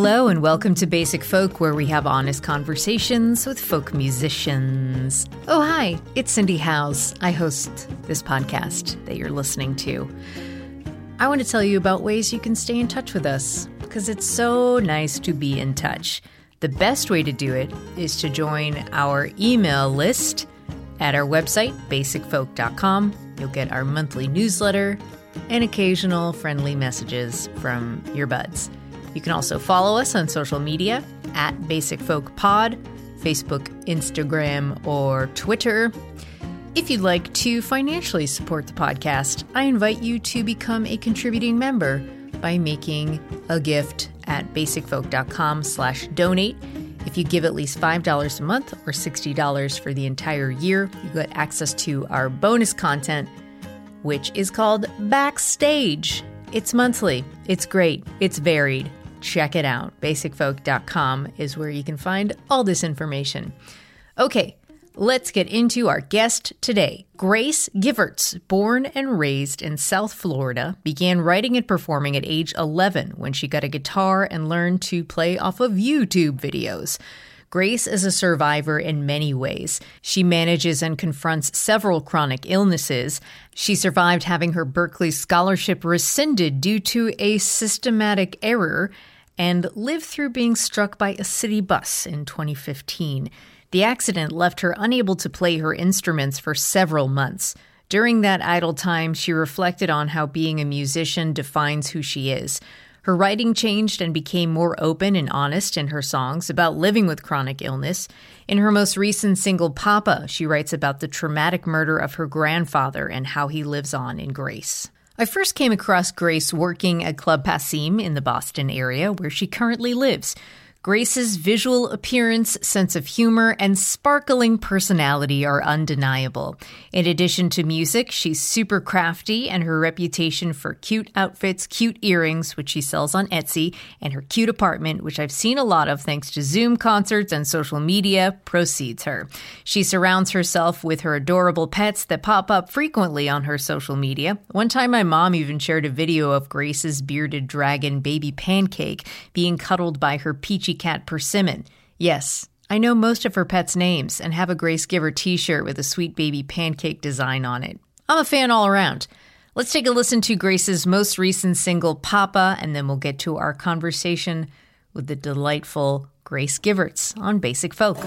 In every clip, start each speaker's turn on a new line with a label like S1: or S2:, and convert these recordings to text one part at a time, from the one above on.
S1: Hello, and welcome to Basic Folk, where we have honest conversations with folk musicians. Oh, hi, it's Cindy Howes. I host this podcast that you're listening to. I want to tell you about ways you can stay in touch with us, because it's so nice to be in touch. The best way to do it is to join our email list at our website, basicfolk.com. You'll get our monthly newsletter and occasional friendly messages from your buds. You can also follow us on social media at Basic Folk Pod, Facebook, Instagram, or Twitter. If you'd like to financially support the podcast, I invite you to become a contributing member by making a gift at basicfolk.com slash donate. If you give at least $5 a month or $60 for the entire year, you get access to our bonus content, which is called Backstage. It's monthly. It's great. It's varied. Check it out. Basicfolk.com is where you can find all this information. Okay, let's get into our guest today. Grace Givertz, born and raised in South Florida, began writing and performing at age 11 when she got a guitar and learned to play off of YouTube videos. Grace is a survivor in many ways. She manages and confronts several chronic illnesses. She survived having her Berklee scholarship rescinded due to a systematic error and lived through being struck by a city bus in 2015. The accident left her unable to play her instruments for several months. During that idle time, she reflected on how being a musician defines who she is. Her writing changed and became more open and honest in her songs about living with chronic illness. In her most recent single, Papa, she writes about the traumatic murder of her grandfather and how he lives on in Grace. I first came across Grace working at Club Passim in the Boston area, where she currently lives. Grace's visual appearance, sense of humor, and sparkling personality are undeniable. In addition to music, she's super crafty, and her reputation for cute outfits, cute earrings, which she sells on Etsy, and her cute apartment, which I've seen a lot of thanks to Zoom concerts and social media, proceeds her. She surrounds herself with her adorable pets that pop up frequently on her social media. One time, my mom even shared a video of Grace's bearded dragon baby pancake being cuddled by her peachy cat Persimmon. Yes, I know most of her pets' names and have a Grace Givertz t shirt with a sweet baby pancake design on it. I'm a fan all around. Let's take a listen to Grace's most recent single, Papa, and then we'll get to our conversation with the delightful Grace Givertz on Basic Folk.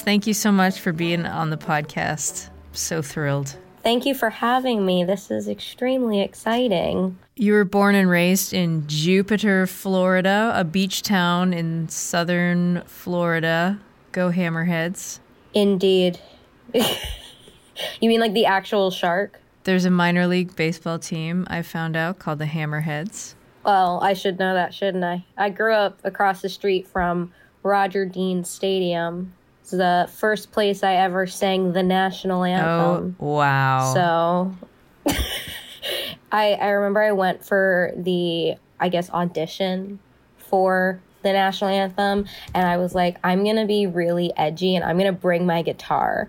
S2: Man, my papa was someday.
S1: Grace, thank you so much for being on the podcast. So thrilled.
S3: Thank you for having me. This is extremely exciting.
S1: You were born and raised in Jupiter, Florida, a beach town in southern Florida. Go Hammerheads.
S3: Indeed. you mean like the actual shark?
S1: There's a minor league baseball team I found out called the Hammerheads.
S3: Well, I should know that, shouldn't I? I grew up across the street from Roger Dean Stadium. It's the first place I ever sang the national anthem.
S1: Oh, wow.
S3: So I I remember I went for the I guess audition for the national anthem and I was like I'm going to be really edgy and I'm going to bring my guitar.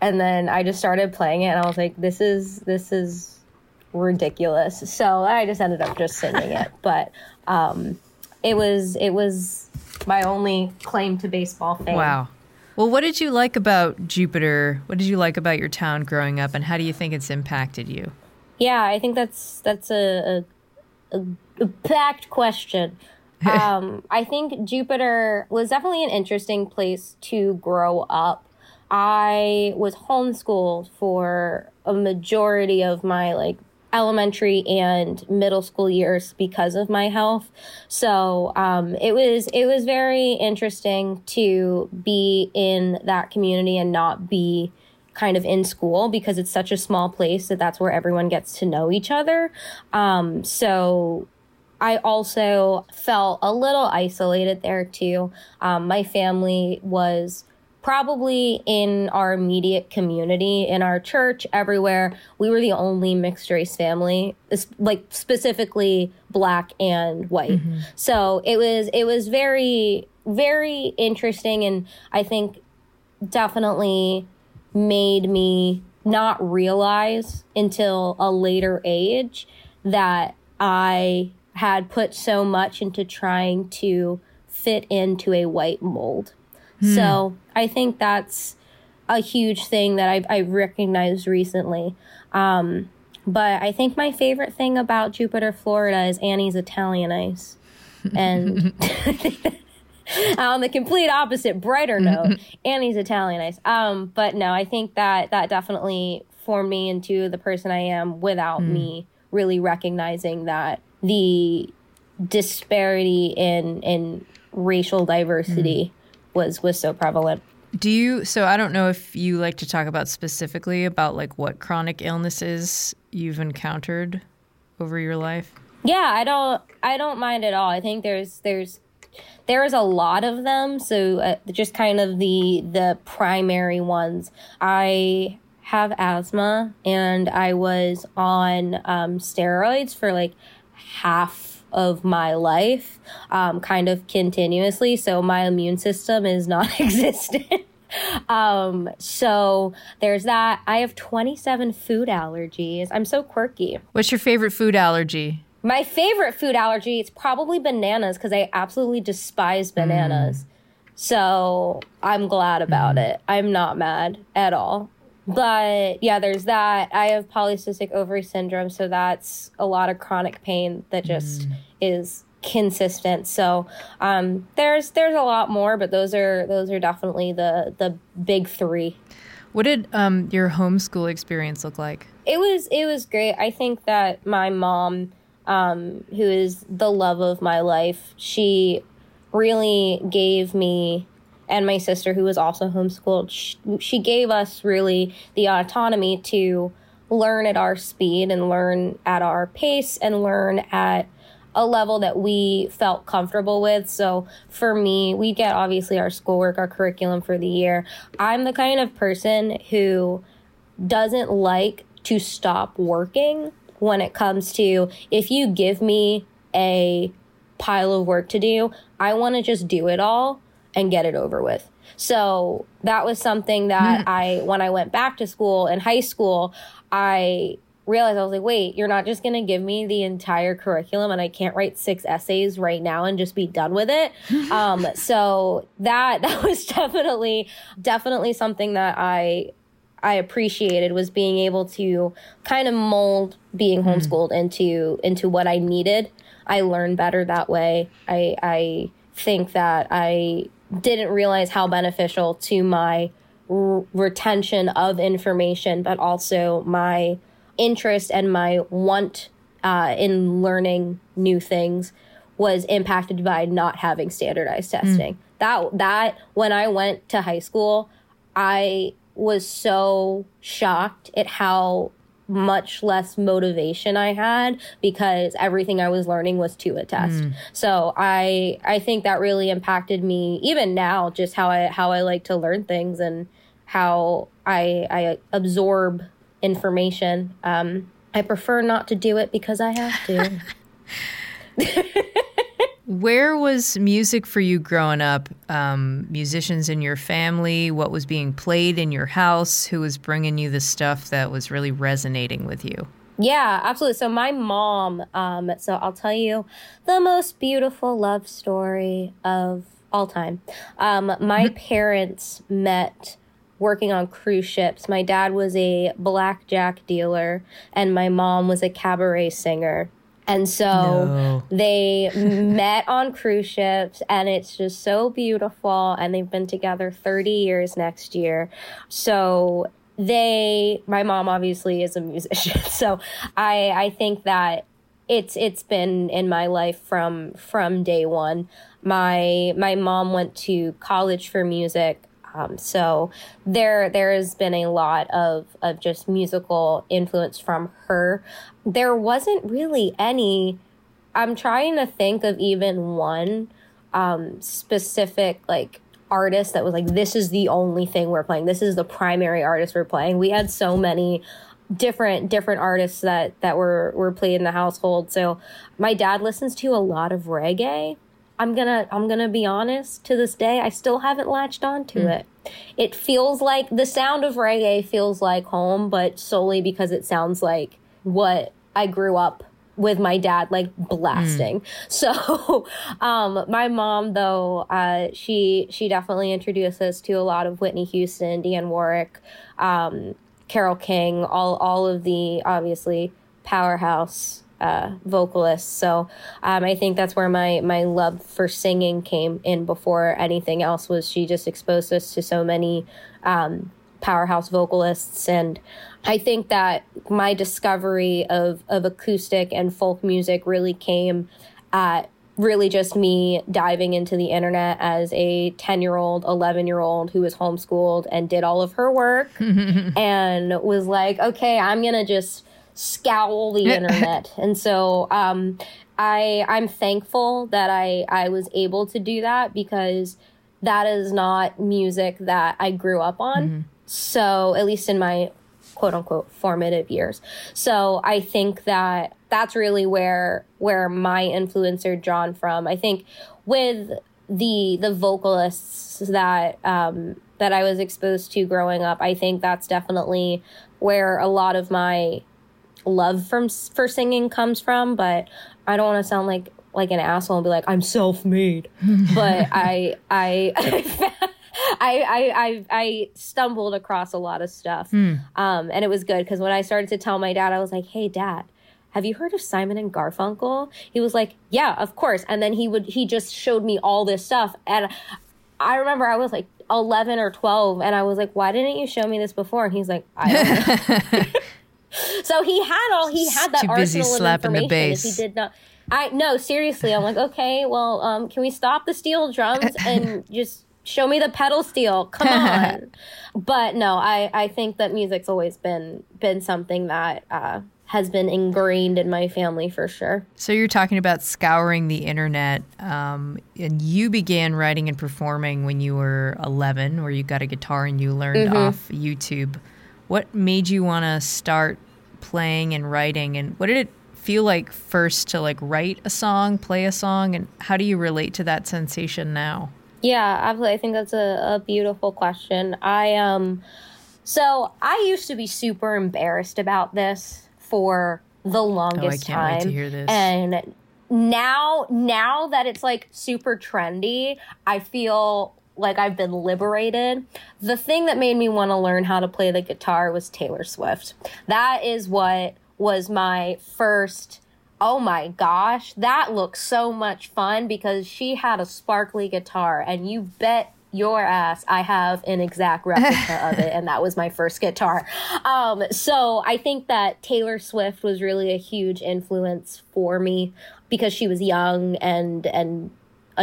S3: And then I just started playing it and I was like this is this is ridiculous. So I just ended up just singing it. But um it was it was my only claim to baseball fame.
S1: Wow. Well, what did you like about Jupiter? What did you like about your town growing up, and how do you think it's impacted you?
S3: Yeah, I think that's that's a a, a, a packed question. um, I think Jupiter was definitely an interesting place to grow up. I was homeschooled for a majority of my like elementary and middle school years because of my health. So um, it was it was very interesting to be in that community and not be kind of in school because it's such a small place that that's where everyone gets to know each other. Um, so I also felt a little isolated there too. Um, my family was probably in our immediate community, in our church, everywhere. We were the only mixed race family, like specifically black and white. Mm-hmm. So it was it was very very interesting, and I think definitely made me not realize until a later age that I had put so much into trying to fit into a white mold. Hmm. So I think that's a huge thing that I've, I've recognized recently. Um, but I think my favorite thing about Jupiter, Florida is Annie's Italian ice. And on the complete opposite, brighter note, Annie's Italian ice. Um, but no, I think that that definitely formed me into the person I am without mm. me really recognizing that the disparity in in racial diversity mm. Was was so prevalent.
S1: Do you so I don't know if you like to talk about specifically about like what chronic illnesses you've encountered over your life?
S3: Yeah, I don't I don't mind at all. I think there's there's there's a lot of them, so uh, just kind of the the primary ones. I have asthma and I was on um, steroids for like half of my life, um, kind of continuously. So my immune system is non existent. um, so there's that. I have 27 food allergies. I'm so quirky.
S1: What's your favorite food allergy?
S3: My favorite food allergy is probably bananas because I absolutely despise bananas. Mm. So I'm glad about mm. it. I'm not mad at all. But yeah, there's that. I have polycystic ovary syndrome, so that's a lot of chronic pain that just mm. is consistent. So um, there's there's a lot more, but those are those are definitely the the big three.
S1: What did um, your homeschool experience look like?
S3: It was it was great. I think that my mom, um, who is the love of my life, she really gave me and my sister, who was also homeschooled, she, she gave us really the autonomy to learn at our speed and learn at our pace and learn at a level that we felt comfortable with. So for me, we get obviously our schoolwork, our curriculum for the year. I'm the kind of person who doesn't like to stop working when it comes to if you give me a pile of work to do, I want to just do it all and get it over with. So that was something that mm. I, when I went back to school in high school, I realized I was like, wait, you're not just going to give me the entire curriculum and I can't write six essays right now and just be done with it. um, so that, that was definitely, definitely something that I, I appreciated was being able to kind of mold being mm. homeschooled mm. into, into what I needed. I learned better that way. I, I think that I didn't realize how beneficial to my r- retention of information, but also my interest and my want uh, in learning new things was impacted by not having standardized testing. That that when I went to high school, I was so shocked at how much less motivation I had because everything I was learning was to a test. So I I think that really impacted me even now just how I how I like to learn things and how I I absorb information. Um I prefer not to do it because I have to.
S1: Where was music for you growing up? Um, musicians in your family? What was being played in your house? Who was bringing you the stuff that was really resonating with you?
S3: Yeah, absolutely. So my mom, um, so I'll tell you the most beautiful love story of all time. Um, my parents met working on cruise ships. My dad was a blackjack dealer, and my mom was a cabaret singer. And so
S1: No.
S3: they met on cruise ships, and it's just so beautiful. And they've been together 30 years next year. So they, my mom obviously is a musician. So I, I think that it's it's been in my life from from day one. My my mom went to college for music. Um, so there there has been a lot of of just musical influence from her. There wasn't really any. I'm trying to think of even one um, specific like artist that was like this is the only thing we're playing. This is the primary artist we're playing. We had so many different different artists that that were were played in the household. So my dad listens to a lot of reggae. I'm gonna I'm gonna be honest. To this day, I still haven't latched onto it. It feels like the sound of reggae feels like home, but solely because it sounds like what I grew up with my dad like blasting. So um my mom though uh she she definitely introduced us to a lot of Whitney Houston, Dionne Warwick, um Carole King, all all of the obviously powerhouse uh, vocalists. So um, I think that's where my my love for singing came in before anything else. Was she just exposed us to so many um, powerhouse vocalists, and I think that my discovery of of acoustic and folk music really came at really just me diving into the internet as a 10 year old 11 year old who was homeschooled and did all of her work and was like okay i'm gonna just scowl the internet and so um, i i'm thankful that i i was able to do that because that is not music that i grew up on so at least in my quote unquote formative years. So I think that that's really where where my influence are drawn from. I think with the the vocalists that um, that I was exposed to growing up, I think that's definitely where a lot of my love from for singing comes from. But I don't want to sound like like an asshole and be like I'm self made, but I I. I, I I I stumbled across a lot of stuff, um, and it was good because when I started to tell my dad, I was like, "Hey, Dad, have you heard of Simon and Garfunkel?" He was like, "Yeah, of course." And then he would he just showed me all this stuff, and I remember I was like eleven or twelve, and I was like, "Why didn't you show me this before?" And he's like, "I don't know." so he had all he had that
S1: Too busy
S3: arsenal of
S1: slapping the
S3: information.
S1: bass.
S3: He did not. I no seriously. I'm like, okay, well, um, can we stop the steel drums and just show me the pedal steel? Come on. but no, I I think that music's always been been something that uh, has been ingrained in my family for sure.
S1: So you're talking about scouring the internet, um, and you began writing and performing when you were 11, where you got a guitar and you learned off YouTube. What made you want to start playing and writing, and what did it feel like first to like write a song, play a song, and how do you relate to that sensation now?
S3: Yeah, absolutely. I think that's a, a beautiful question. I um so I used to be super embarrassed about this for the longest
S1: Oh, can't wait
S3: time.
S1: to hear this.
S3: And now now that it's like super trendy, I feel like I've been liberated. The thing that made me want to learn how to play the guitar was Taylor Swift. That is what was my first oh my gosh, that looks so much fun because she had a sparkly guitar, and you bet your ass I have an exact replica of it, and that was my first guitar. Um, so I think that Taylor Swift was really a huge influence for me because she was young and and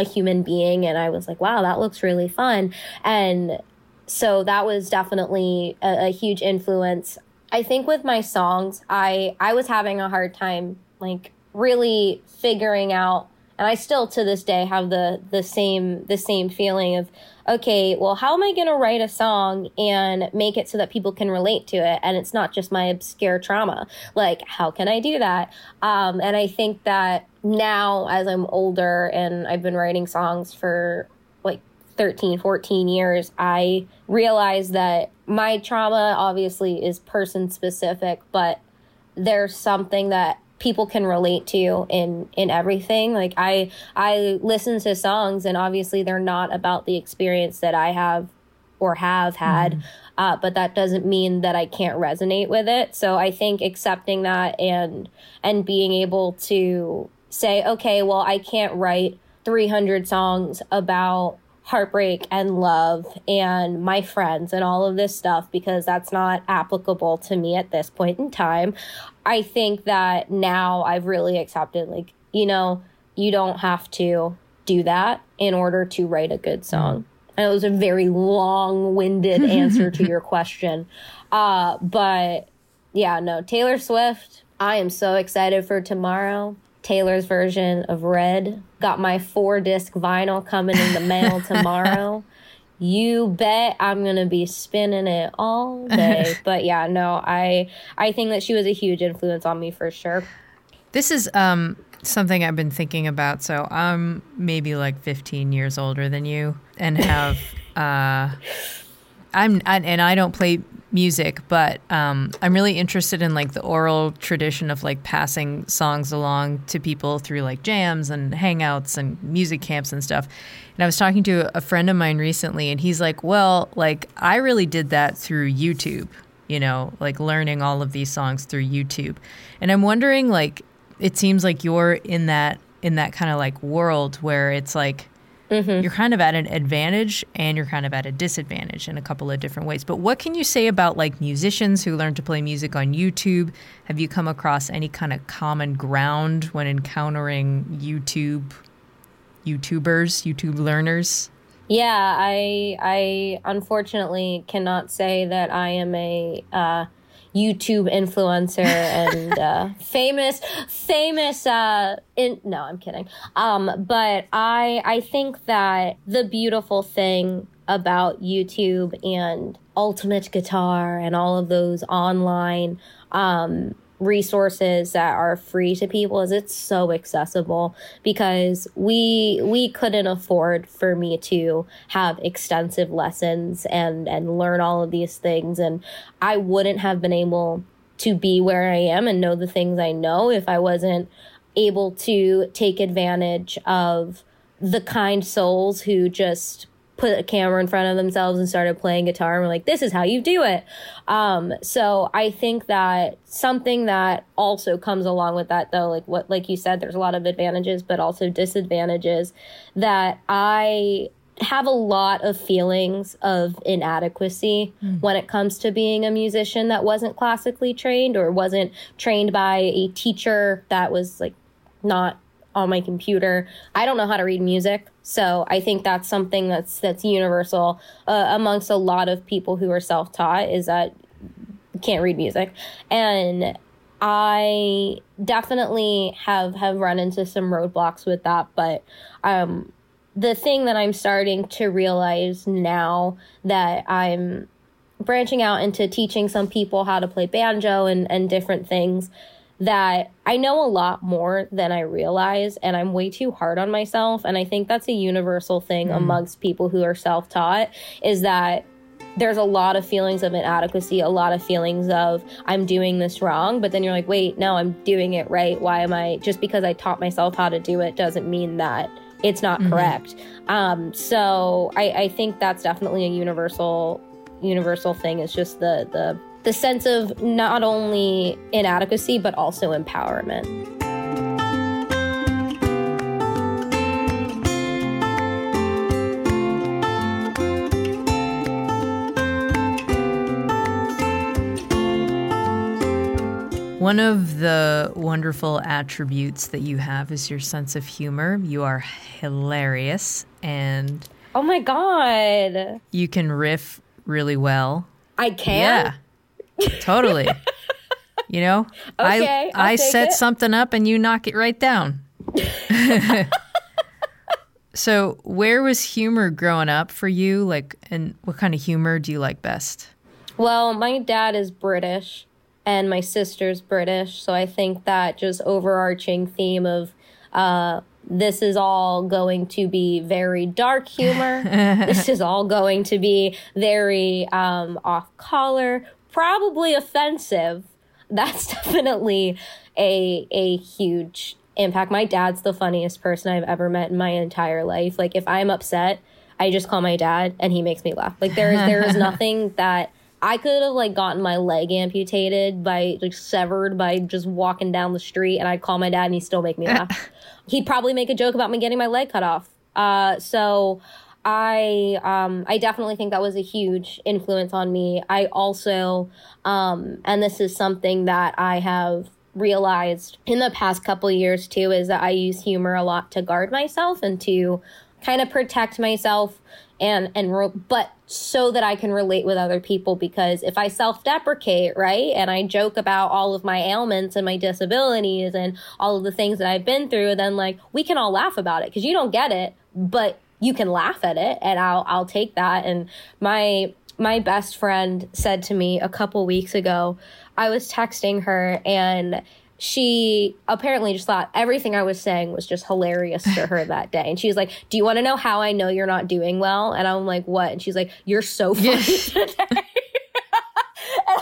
S3: a human being, and I was like, wow, that looks really fun, and so that was definitely a, a huge influence. I think with my songs, I I was having a hard time like really figuring out and I still to this day have the the same the same feeling of okay, well, how am I going to write a song and make it so that people can relate to it and it's not just my obscure trauma? Like, how can I do that? Um, and I think that now as I'm older and I've been writing songs for like 13, 14 years, I realize that my trauma obviously is person specific, but there's something that people can relate to in in everything like i i listen to songs and obviously they're not about the experience that i have or have had mm. uh, but that doesn't mean that i can't resonate with it so i think accepting that and and being able to say okay well i can't write 300 songs about heartbreak and love and my friends and all of this stuff because that's not applicable to me at this point in time. I think that now I've really accepted, like, you know, you don't have to do that in order to write a good song. And it was a very long winded answer to your question. Uh, but yeah, no, Taylor Swift, I am so excited for tomorrow. Taylor's version of Red. Got my four disc vinyl coming in the mail tomorrow. you bet I'm gonna be spinning it all day. but yeah, no, I I think that she was a huge influence on me for sure.
S1: This is um something I've been thinking about. So I'm maybe like 15 years older than you and have uh I'm and I don't play music, but um, I'm really interested in like the oral tradition of like passing songs along to people through like jams and hangouts and music camps and stuff. And I was talking to a friend of mine recently, and he's like, "Well, like I really did that through YouTube." You know, like learning all of these songs through YouTube. And I'm wondering like it seems like you're in that in that kind of like world where it's like mm-hmm. you're kind of at an advantage and you're kind of at a disadvantage in a couple of different ways. But what can you say about like musicians who learn to play music on YouTube? Have you come across any kind of common ground when encountering YouTube YouTubers, YouTube learners?
S3: Yeah, I I unfortunately cannot say that I am a uh, YouTube influencer and uh, famous, famous. Uh, in no, I'm kidding. Um, but I I think that the beautiful thing about YouTube and Ultimate Guitar and all of those online um, resources that are free to people is it's so accessible because we we couldn't afford for me to have extensive lessons and and learn all of these things. And I wouldn't have been able to be where I am and know the things I know if I wasn't able to take advantage of the kind souls who just put a camera in front of themselves and started playing guitar and we're like this is how you do it um, so i think that something that also comes along with that though like what like you said there's a lot of advantages but also disadvantages that i have a lot of feelings of inadequacy mm. when it comes to being a musician that wasn't classically trained or wasn't trained by a teacher that was like not on my computer. I don't know how to read music, so I think that's something that's that's universal uh, amongst a lot of people who are self-taught is that can't read music, and I definitely have have run into some roadblocks with that, but um, the thing that I'm starting to realize now that I'm branching out into teaching some people how to play banjo and, and different things that I know a lot more than I realize, and I'm way too hard on myself. And I think that's a universal thing mm. amongst people who are self taught is that there's a lot of feelings of inadequacy, a lot of feelings of I'm doing this wrong, but then you're like, wait, no, I'm doing it right. Why am I just because I taught myself how to do it doesn't mean that it's not mm-hmm. correct. Um, so I, I think that's definitely a universal universal thing. It's just the the the sense of not only inadequacy, but also empowerment.
S1: One of the wonderful attributes that you have is your sense of humor. You are hilarious and.
S3: Oh my God.
S1: You can riff really well.
S3: I can?
S1: Yeah. Totally. you know,
S3: Okay,
S1: I I set
S3: it.
S1: something up and you knock it right down. so, where was humor growing up for you? Like, and what kind of humor do you like best?
S3: Well, my dad is British and my sister's British, so I think that just overarching theme of uh this is all going to be very dark humor. this is all going to be very um off color, probably offensive. That's definitely a a huge impact. My dad's the funniest person I've ever met in my entire life. Like if I'm upset, I just call my dad and he makes me laugh. Like there is there is nothing that I could have like gotten my leg amputated by like severed by just walking down the street and I'd call my dad and he'd still make me laugh. He'd probably make a joke about me getting my leg cut off. Uh so I um I definitely think that was a huge influence on me. I also um and this is something that I have realized in the past couple years too is that I use humor a lot to guard myself and to kind of protect myself and and re- but so that I can relate with other people because if I self-deprecate, right? And I joke about all of my ailments and my disabilities and all of the things that I've been through, then like we can all laugh about it cuz you don't get it, but you can laugh at it and I'll I'll take that and my my best friend said to me a couple weeks ago, I was texting her and she apparently just thought everything I was saying was just hilarious to her that day. And she was like, Do you want to know how I know you're not doing well? And I'm like, What? And she's like, You're so funny today.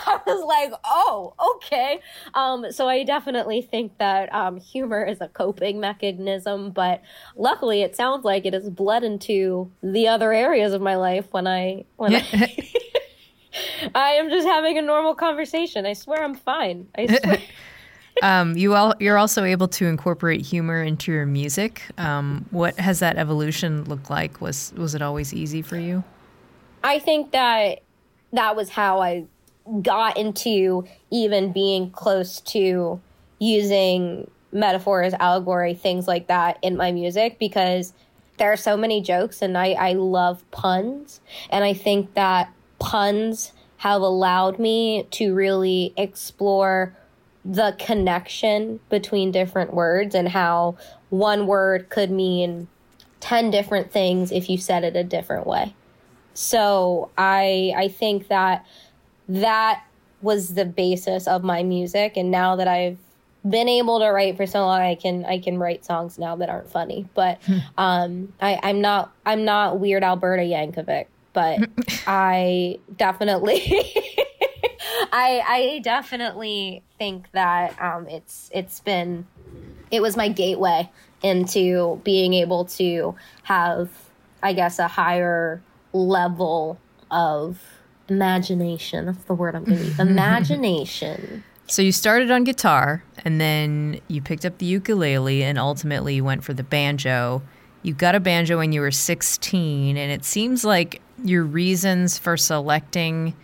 S3: I was like, Oh, okay. Um, so I definitely think that um, humor is a coping mechanism, but luckily it sounds like it has bled into the other areas of my life when I when I I am just having a normal conversation. I swear I'm fine. I swear.
S1: Um, you all, you're also able to incorporate humor into your music. Um, what has that evolution looked like? Was was it always easy for you?
S3: I think that that was how I got into even being close to using metaphors, allegory, things like that in my music because there are so many jokes and I, I love puns. And I think that puns have allowed me to really explore the connection between different words and how one word could mean 10 different things if you said it a different way. So I I think that that was the basis of my music and now that I've been able to write for so long I can I can write songs now that aren't funny. But um I, I'm not I'm not weird Alberta Yankovic, but I definitely I I definitely think that um it's it's been it was my gateway into being able to have I guess a higher level of imagination. That's the word I'm going to use. Mm-hmm. Imagination.
S1: So you started on guitar, and then you picked up the ukulele, and ultimately you went for the banjo. You got a banjo when you were 16, and it seems like your reasons for selecting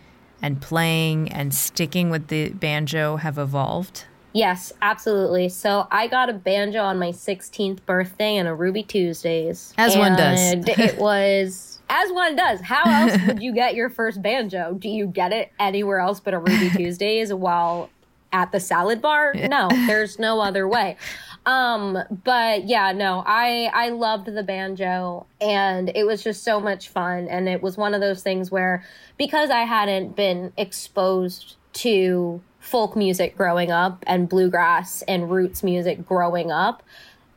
S1: and playing and sticking with the banjo have evolved.
S3: Yes, absolutely. So I got a banjo on my 16th birthday and a Ruby Tuesdays.
S1: As one does.
S3: It was as one does. How else would you get your first banjo? Do you get it anywhere else but a Ruby Tuesdays while at the salad bar? No, there's no other way. Um, but yeah, no, I I loved the banjo and it was just so much fun and it was one of those things where because I hadn't been exposed to folk music growing up and bluegrass and roots music growing up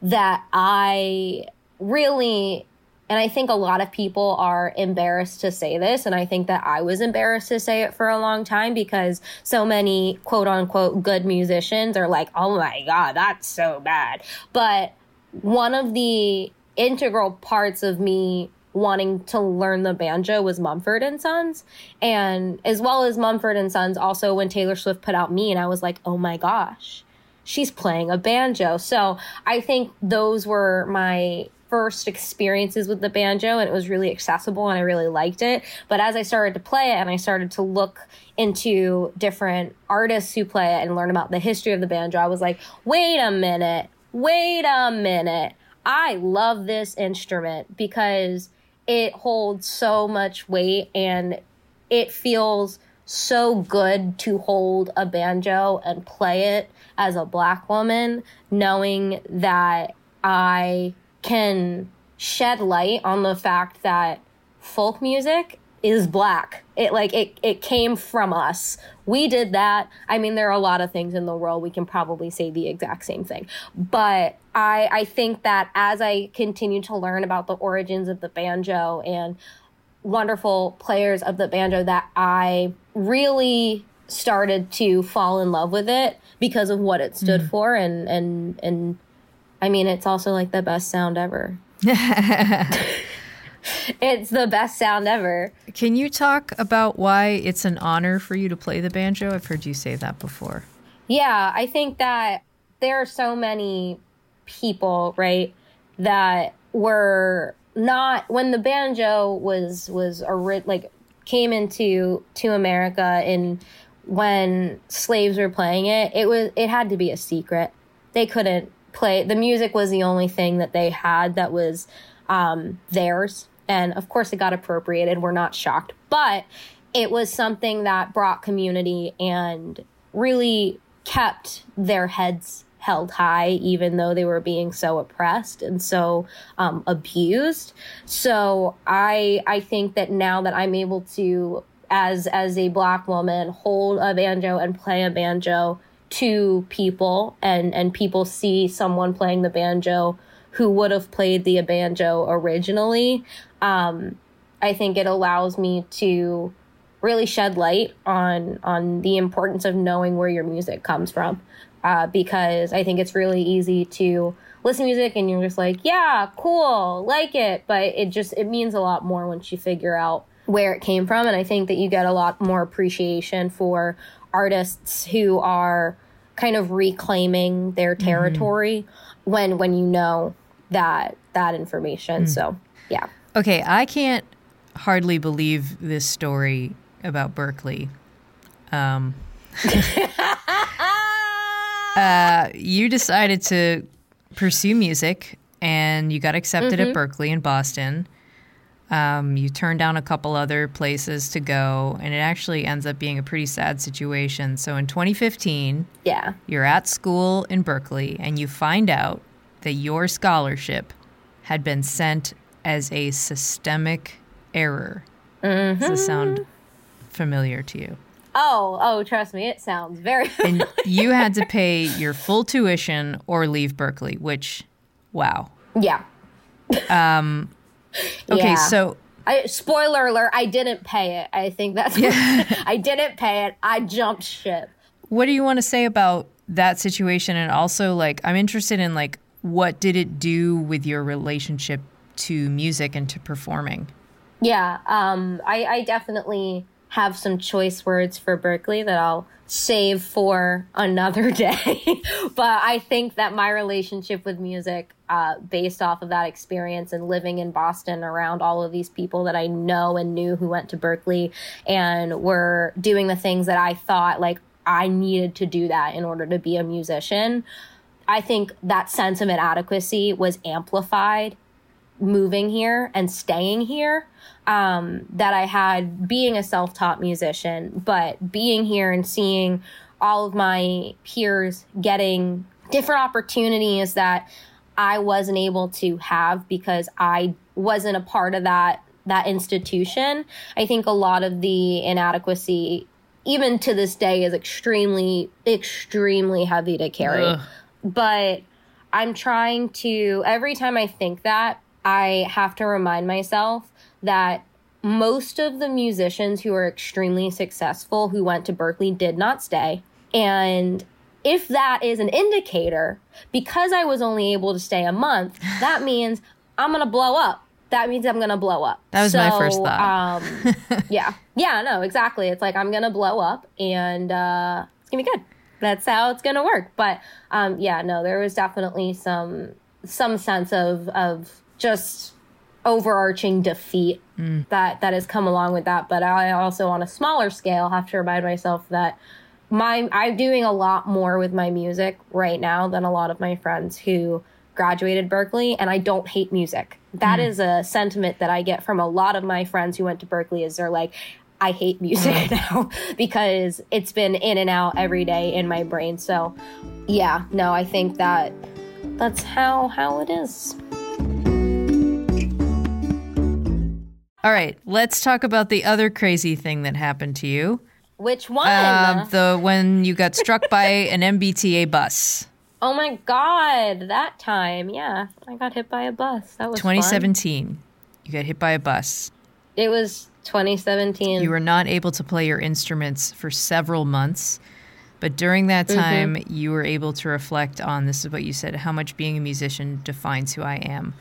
S3: that I really and I think a lot of people are embarrassed to say this. And I think that I was embarrassed to say it for a long time because so many quote unquote good musicians are like, oh my God, that's so bad. But one of the integral parts of me wanting to learn the banjo was Mumford and Sons. And as well as Mumford and Sons, also when Taylor Swift put out me, and I was like, oh my gosh, she's playing a banjo. So I think those were my first experiences with the banjo and it was really accessible and I really liked it. But as I started to play it and I started to look into different artists who play it and learn about the history of the banjo, I was like, wait a minute, wait a minute. I love this instrument because it holds so much weight and it feels so good to hold a banjo and play it as a black woman, knowing that I can shed light on the fact that folk music is black. It like it it came from us. We did that. I mean there are a lot of things in the world we can probably say the exact same thing. But I I think that as I continue to learn about the origins of the banjo and wonderful players of the banjo that I really started to fall in love with it because of what it stood mm. for and and and I mean it's also like the best sound ever. it's the best sound ever.
S1: Can you talk about why it's an honor for you to play the banjo? I've heard you say that before.
S3: Yeah, I think that there are so many people, right, that were not when the banjo was was a like came into to America and when slaves were playing it, it was it had to be a secret. They couldn't play the music was the only thing that they had that was um, theirs and of course, it got appropriated. We're not shocked. But it was something that brought community and really kept their heads held high, even though they were being so oppressed and so um, abused. So I I think that now that I'm able to, as as a black woman, hold a banjo and play a banjo to people, and and people see someone playing the banjo who would have played the banjo originally, um, I think it allows me to really shed light on on the importance of knowing where your music comes from. Uh, because I think it's really easy to listen to music and you're just like, yeah, cool, like it, but it just it means a lot more once you figure out where it came from. And I think that you get a lot more appreciation for artists who are kind of reclaiming their mm-hmm. territory mm-hmm. when when you know that that information. Mm. So yeah.
S1: Okay, I can't hardly believe this story about Berklee. Um, uh, you decided to pursue music and you got accepted mm-hmm. at Berklee in Boston. Um, you turn down a couple other places to go, and it actually ends up being a pretty sad situation. So in 2015,
S3: yeah,
S1: you're at school in Berklee, and you find out that your scholarship had been sent as a systemic error. Mm-hmm. Does this sound familiar to you?
S3: Oh, oh, trust me, it sounds very.
S1: and you had to pay your full tuition or leave Berklee, which, wow.
S3: Yeah.
S1: Um. Okay, yeah. so
S3: I, spoiler alert, I didn't pay it. I think that's yeah. I didn't pay it. I jumped ship.
S1: What do you want to say about that situation and also like I'm interested in like what did it do with your relationship to music and to performing?
S3: Yeah, um, I, I definitely have some choice words for Berklee that I'll save for another day. but I think that my relationship with music, uh, based off of that experience and living in Boston around all of these people that I know and knew who went to Berklee and were doing the things that I thought like I needed to do that in order to be a musician. I think that sense of inadequacy was amplified moving here and staying here um, that I had being a self taught musician, but being here and seeing all of my peers getting different opportunities that I wasn't able to have because I wasn't a part of that that institution. I think a lot of the inadequacy even to this day is extremely extremely heavy to carry. Ugh. But I'm trying to every time I think that I have to remind myself that most of the musicians who are extremely successful who went to Berklee did not stay. And if that is an indicator, because I was only able to stay a month, that means I'm going to blow up. That means I'm going to blow up.
S1: That was so, my first thought.
S3: um, yeah. Yeah, no, exactly. It's like I'm going to blow up and uh, it's going to be good. That's how it's going to work. But um, yeah, no, there was definitely some some sense of of just overarching defeat mm. that that has come along with that. But I also, on a smaller scale, have to remind myself that my I'm doing a lot more with my music right now than a lot of my friends who graduated Berklee, and I don't hate music. That mm. is a sentiment that I get from a lot of my friends who went to Berklee. Is they're like. I hate music mm. now because it's been in and out every day in my brain. So, yeah, no, I think that that's how how it is.
S1: All right, let's talk about the other crazy thing that happened to you.
S3: Which one?
S1: Um, the when you got struck by an MBTA bus.
S3: oh my god, that time, yeah, I got hit by a bus. That was fun.
S1: 2017. You got hit by a bus.
S3: It was 2017.
S1: You were not able to play your instruments for several months. But during that
S3: Mm-hmm.
S1: time, you were able to reflect on this is what you said how much being a musician defines who I am.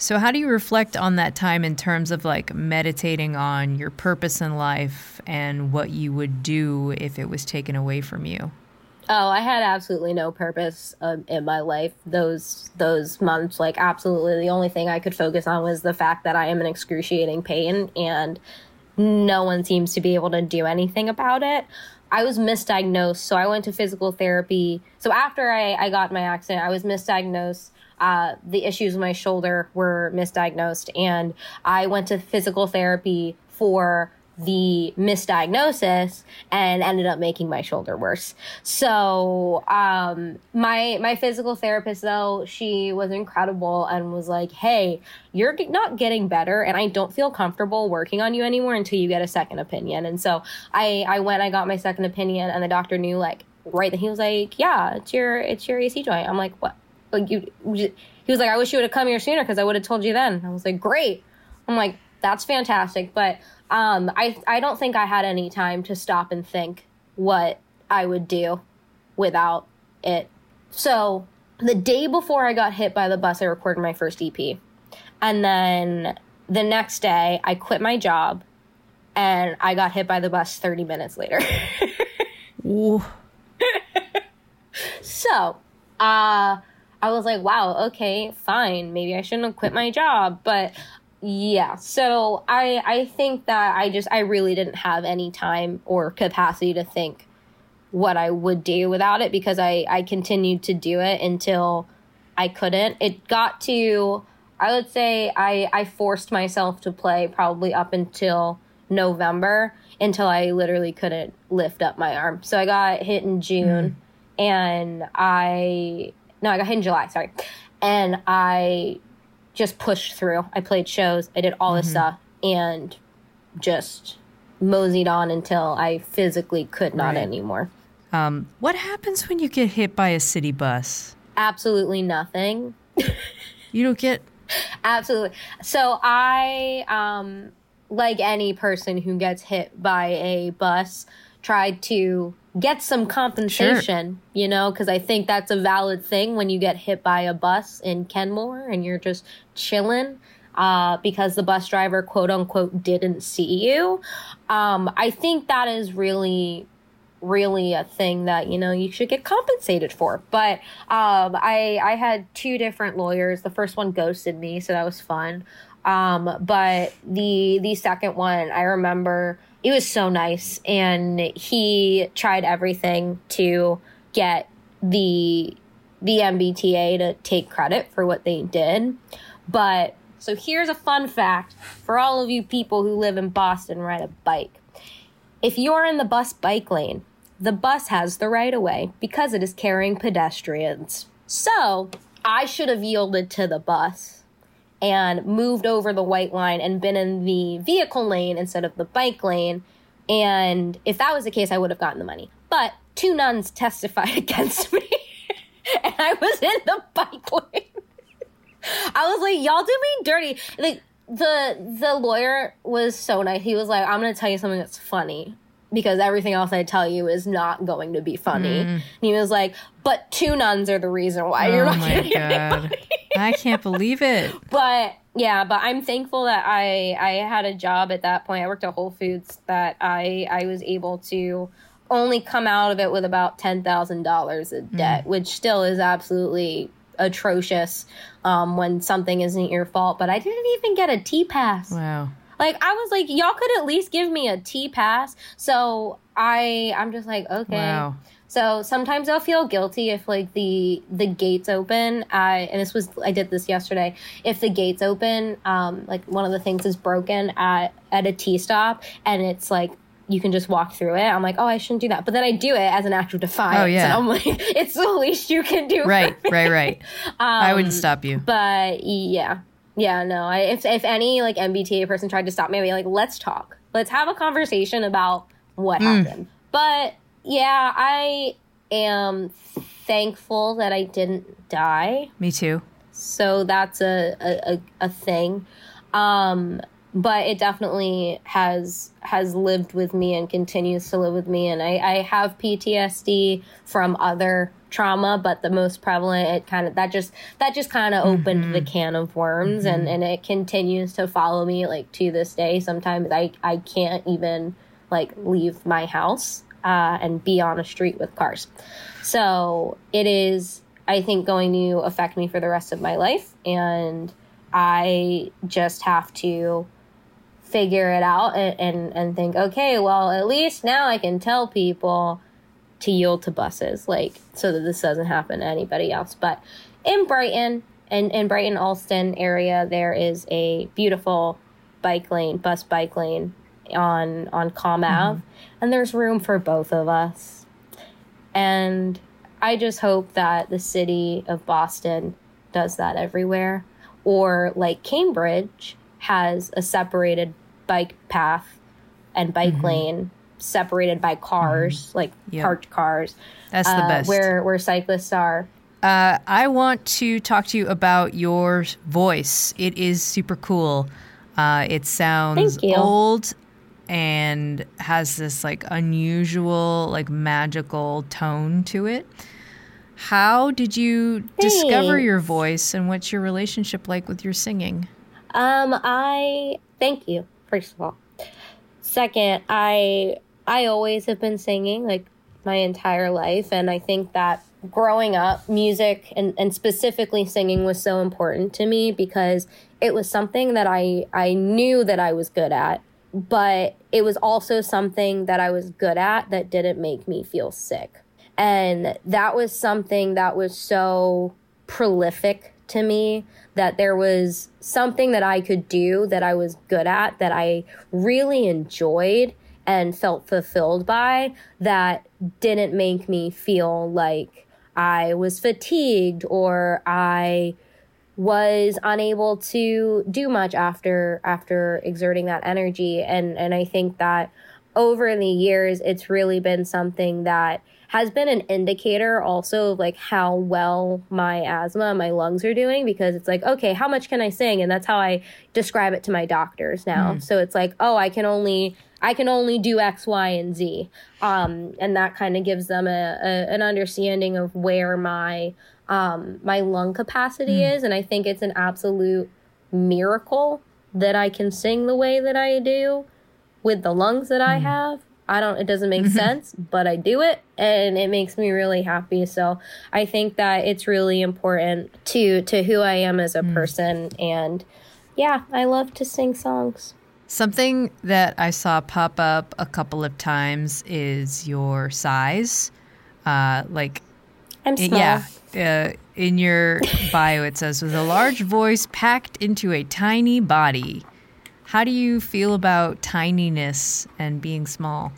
S1: So, how do you reflect on that time in terms of like meditating on your purpose in life and what you would do if it was taken away from you?
S3: Oh, I had absolutely no purpose um, in my life those those months. Like absolutely, the only thing I could focus on was the fact that I am in excruciating pain, and no one seems to be able to do anything about it. I was misdiagnosed, so I went to physical therapy. So after I, I got my accident, I was misdiagnosed. Uh, the issues with my shoulder were misdiagnosed, and I went to physical therapy for the misdiagnosis and ended up making my shoulder worse. So, um, my my physical therapist though, she was incredible and was like, "Hey, you're not getting better, and I don't feel comfortable working on you anymore until you get a second opinion." And so, I I went, I got my second opinion, and the doctor knew like right. He was like, "Yeah, it's your it's your AC joint." I'm like, "What?" Like you, he was like, "I wish you would have come here sooner because I would have told you then." I was like, "Great." I'm like, that's fantastic, but um, I I don't think I had any time to stop and think what I would do without it. So the day before I got hit by the bus, I recorded my first EP, and then the next day I quit my job, and I got hit by the bus 30 minutes later. So, uh, I was like, wow, okay, fine. Maybe I shouldn't have quit my job. But yeah, so I, I think that I just, I really didn't have any time or capacity to think what I would do without it because I, I continued to do it until I couldn't. It got to, I would say I, I forced myself to play probably up until November until I literally couldn't lift up my arm. So I got hit in June hmm. and I, no, I got hit in July, sorry. And I just pushed through. I played shows, I did all this stuff and just moseyed on until I physically could not
S1: Right.
S3: anymore.
S1: Um, what happens when you get hit by a city bus?
S3: Absolutely nothing.
S1: You don't get.
S3: Absolutely. So I, um, like any person who gets hit by a bus, tried to get some compensation, you know, because I think that's a valid thing when you get hit by a bus in Kenmore and you're just chilling. Uh, because the bus driver, quote unquote, didn't see you. Um, I think that is really really a thing that you know you should get compensated for but um i i had two different lawyers the first one ghosted me so that was fun um but the the second one i remember it was so nice. And he tried everything to get the the mbta to take credit for what they did. But so here's a fun fact for all of you people who live in boston ride a bike. If you're in the bus bike lane, the bus has the right of way because it is carrying pedestrians. So I should have yielded to the bus and moved over the white line and been in the vehicle lane instead of the bike lane. And if that was the case, I would have gotten the money. But two nuns testified against me, and I was in the bike lane. I was like, y'all do me dirty. Like the the lawyer was so nice. He was like, I'm gonna tell you something that's funny because everything else I tell you is not going to be funny. And he was like, but two nuns are the reason why you're
S1: oh
S3: not
S1: my
S3: getting any!
S1: I can't believe it.
S3: but yeah, but I'm thankful that I I had a job at that point. I worked at Whole Foods that I I was able to only come out of it with about ten thousand dollars in debt, which still is absolutely atrocious um, when something isn't your fault. But I didn't even get a T pass.
S1: Wow.
S3: Like I was like, y'all could at least give me a T pass. So I I'm just like, okay.
S1: Wow.
S3: So sometimes I'll feel guilty if like the the gates open. I and this was I did this yesterday. If the gates open, um, like one of the things is broken at at a T stop, and it's like you can just walk through it. I'm like, oh, I shouldn't do that, but then I do it as an act of defiance.
S1: Oh, yeah.
S3: I'm like, it's the least you can do. for
S1: Right,
S3: me.
S1: right, right. I
S3: Um,
S1: wouldn't stop you.
S3: But yeah, yeah, no. I, if if any like MBTA person tried to stop me, I'd be like, let's talk. Let's have a conversation about what
S1: Hmm.
S3: happened. But yeah, I am thankful that I didn't die.
S1: Me too.
S3: So that's a a, a, a thing. Um, but it definitely has has lived with me and continues to live with me. And I, I have PTSD from other trauma, but the most prevalent it kind of that just that just kind of opened the can of worms and, and it continues to follow me like to this day. Sometimes I, I can't even like leave my house uh, and be on a street with cars. So it is, I think, going to affect me for the rest of my life. And I just have to figure it out and, and, and think, okay, well, at least now I can tell people to yield to buses, like, so that this doesn't happen to anybody else. But in Brighton, and in Brighton Allston area, there is a beautiful bike lane, bus bike lane on on Com Ave, mm-hmm. and there's room for both of us. And I just hope that the city of Boston does that everywhere, or like Cambridge has a separated bike path and bike lane separated by cars, like
S1: Yep.
S3: parked cars.
S1: That's the
S3: uh,
S1: best.
S3: Where where cyclists are.
S1: Uh, I want to talk to you about your voice. It is super cool. Uh, it sounds old and has this like unusual, like magical tone to it. How did you discover your voice and what's your relationship like with your singing?
S3: Um, I thank you first of all. Second, I I always have been singing like my entire life, and I think that growing up, music and and specifically singing was so important to me because it was something that I I knew that I was good at, but it was also something that I was good at that didn't make me feel sick. And that was something that was so prolific to me that there was something that I could do that I was good at that I really enjoyed and felt fulfilled by that didn't make me feel like I was fatigued or I was unable to do much after after exerting that energy. And and I think that over the years it's really been something that has been an indicator also of like how well my asthma my lungs are doing because it's like okay how much can i sing? And that's how i describe it to my doctors now. So it's like oh i can only i can only do x y and z. Um, and that kind of gives them a, a an understanding of where my um, my lung capacity is. And i think it's an absolute miracle that i can sing the way that i do with the lungs that I have. I don't it doesn't make sense, but I do it and it makes me really happy. So I think that it's really important to to who I am as a person and yeah, I love to sing songs.
S1: Something that I saw pop up a couple of times is your size. Uh, like
S3: I'm small.
S1: Yeah. Uh, in your bio, it says, with a large voice packed into a tiny body. How do you feel about tininess and being small?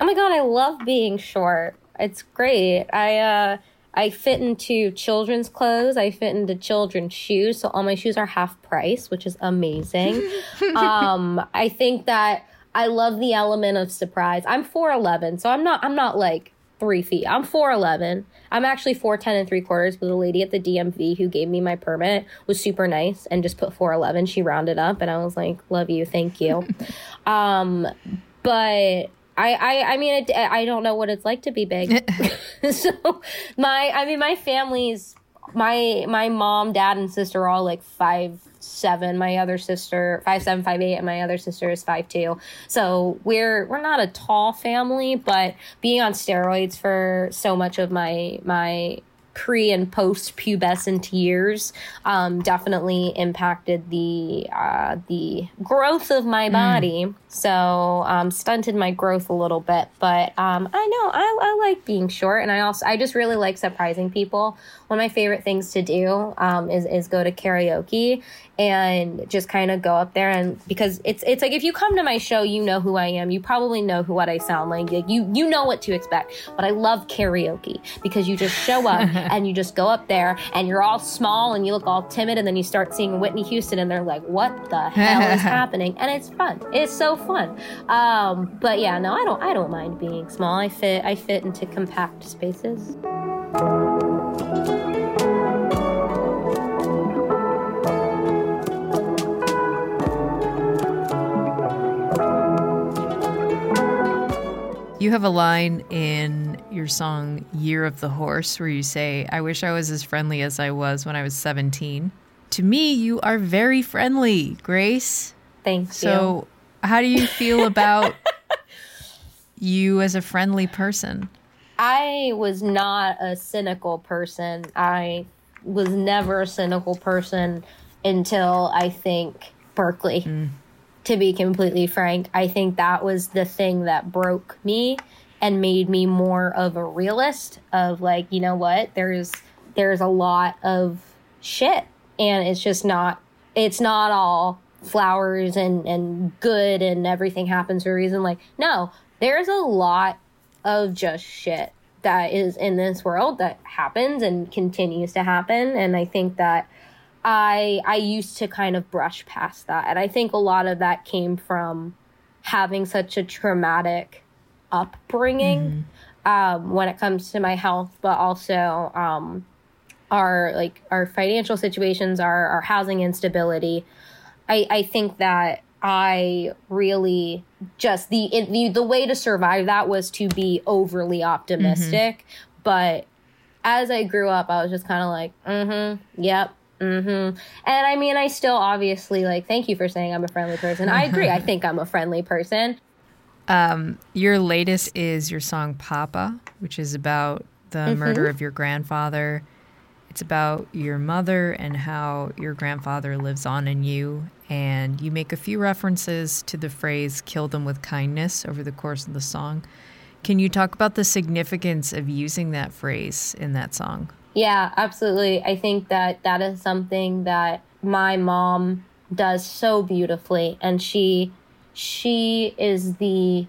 S3: Oh my god, I love being short. It's great. I uh I fit into children's clothes. I fit into children's shoes. So all my shoes are half price, which is amazing. um, I think that I love the element of surprise. I'm 4'11, so I'm not I'm not like three feet. I'm 4'11. I'm actually 4'10 and three quarters, but the lady at the DMV who gave me my permit was super nice and just put 4'11. She rounded up and I was like, love you, thank you. um, but I, I, I mean, it, I don't know what it's like to be big. so my, I mean, my family's, my, my mom, dad, and sister are all like five, seven. My other sister, five, seven, five, eight, and my other sister is five, two. So we're, we're not a tall family, but being on steroids for so much of my, my pre and post pubescent years um, definitely impacted the uh, the growth of my body. So um, stunted my growth a little bit. But um, I know I, I like being short, and I also I just really like surprising people. One of my favorite things to do um, is is go to karaoke and just kind of go up there and because it's it's like if you come to my show you know who I am. You probably know who what I sound like. Like you you know what to expect. But I love karaoke because you just show up and you just go up there and you're all small and you look all timid and then you start seeing Whitney Houston and they're like what the hell is happening? And it's fun. It's so fun. Um, but yeah no I don't I don't mind being small. I fit I fit into compact spaces
S1: You have a line in your song Year of the Horse where you say, I wish I was as friendly as I was when I was 17. To me, you are very friendly, Grace.
S3: thank you
S1: So, how do you feel about you as a friendly person?
S3: I was not a cynical person. I was never a cynical person until I think Berklee. Mm. To be completely frank, I think that was the thing that broke me and made me more of a realist of like, you know what? There's there's a lot of shit. And it's just not it's not all flowers and and good and everything happens for a reason. Like no, there's a lot of just shit that is in this world that happens and continues to happen. And i think that i i used to kind of brush past that. And i think a lot of that came from having such a traumatic upbringing um, when it comes to my health but also um, our like our financial situations our, our housing instability. I, I think that I really just the, it, the the way to survive that was to be overly optimistic. But as I grew up, I was just kind of like, mm-hmm, yep, mm-hmm. And I mean, I still obviously like. Thank you for saying I'm a friendly person. I agree. I think I'm a friendly person.
S1: Um, your latest is your song Papa, which is about the murder of your grandfather. It's about your mother and how your grandfather lives on in you. And you make a few references to the phrase kill them with kindness over the course of the song. Can you talk about the significance of using that phrase in that song?
S3: Yeah, absolutely. I think that that is something that my mom does so beautifully and she she is the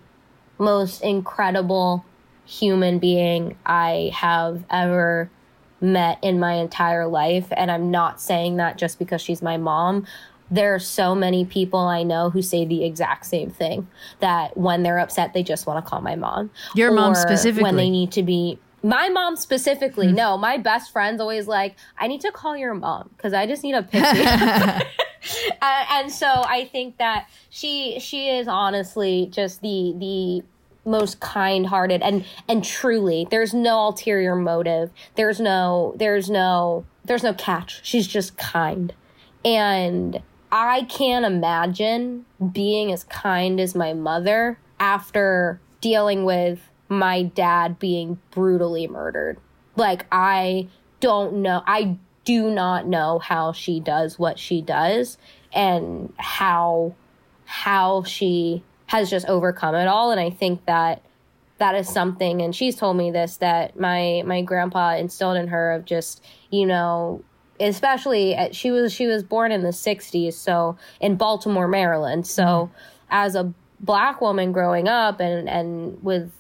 S3: most incredible human being I have ever met in my entire life and I'm not saying that just because she's my mom. There are so many people I know who say the exact same thing that when they're upset they just want to call my mom.
S1: Your mom specifically?
S3: when they need to be my mom specifically. No, my best friend's always like, I need to call your mom because I just need a picture. Uh, and so I think that she she is honestly just the the most kind-hearted and and truly there's no ulterior motive there's no there's no there's no catch she's just kind and i can't imagine being as kind as my mother after dealing with my dad being brutally murdered. Like i don't know i do not know how she does what she does and how how she has just overcome it all. And i think that that is something and she's told me this that my my grandpa instilled in her of just you know especially at, she was she was born in the 60s so in baltimore maryland. So mm-hmm. as a black woman growing up and and with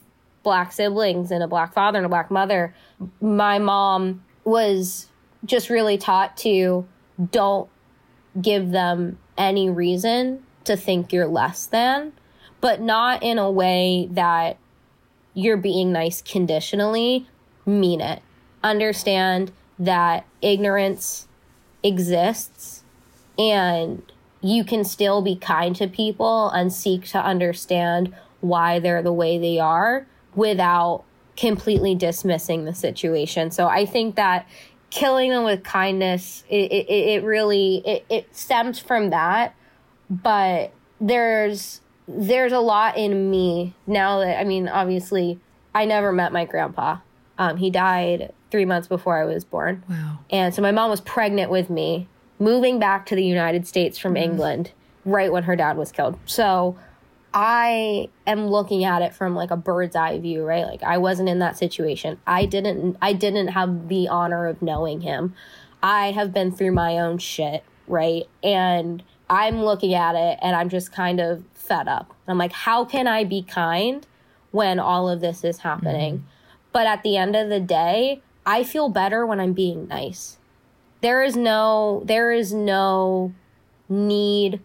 S3: black siblings and a black father and a black mother my mom was just really taught to don't give them any reason to think you're less than, but not in a way that you're being nice conditionally. Mean it. Understand that ignorance exists and you can still be kind to people and seek to understand why they're the way they are without completely dismissing the situation. So I think that killing them with kindness it, it, it really it, it stems from that but there's there's a lot in me now that i mean obviously i never met my grandpa Um, he died three months before I was born.
S1: Wow.
S3: And so my mom was pregnant with me, moving back to the United States from England right when her dad was killed. So I am looking at it from like a bird's eye view, right? Like I wasn't in that situation. I didn't I didn't have the honor of knowing him. I have been through my own shit, right? And I'm looking at it and I'm just kind of fed up. I'm like, how can I be kind when all of this is happening? Mm-hmm. But at the end of the day, I feel better when I'm being nice. There is no there is no need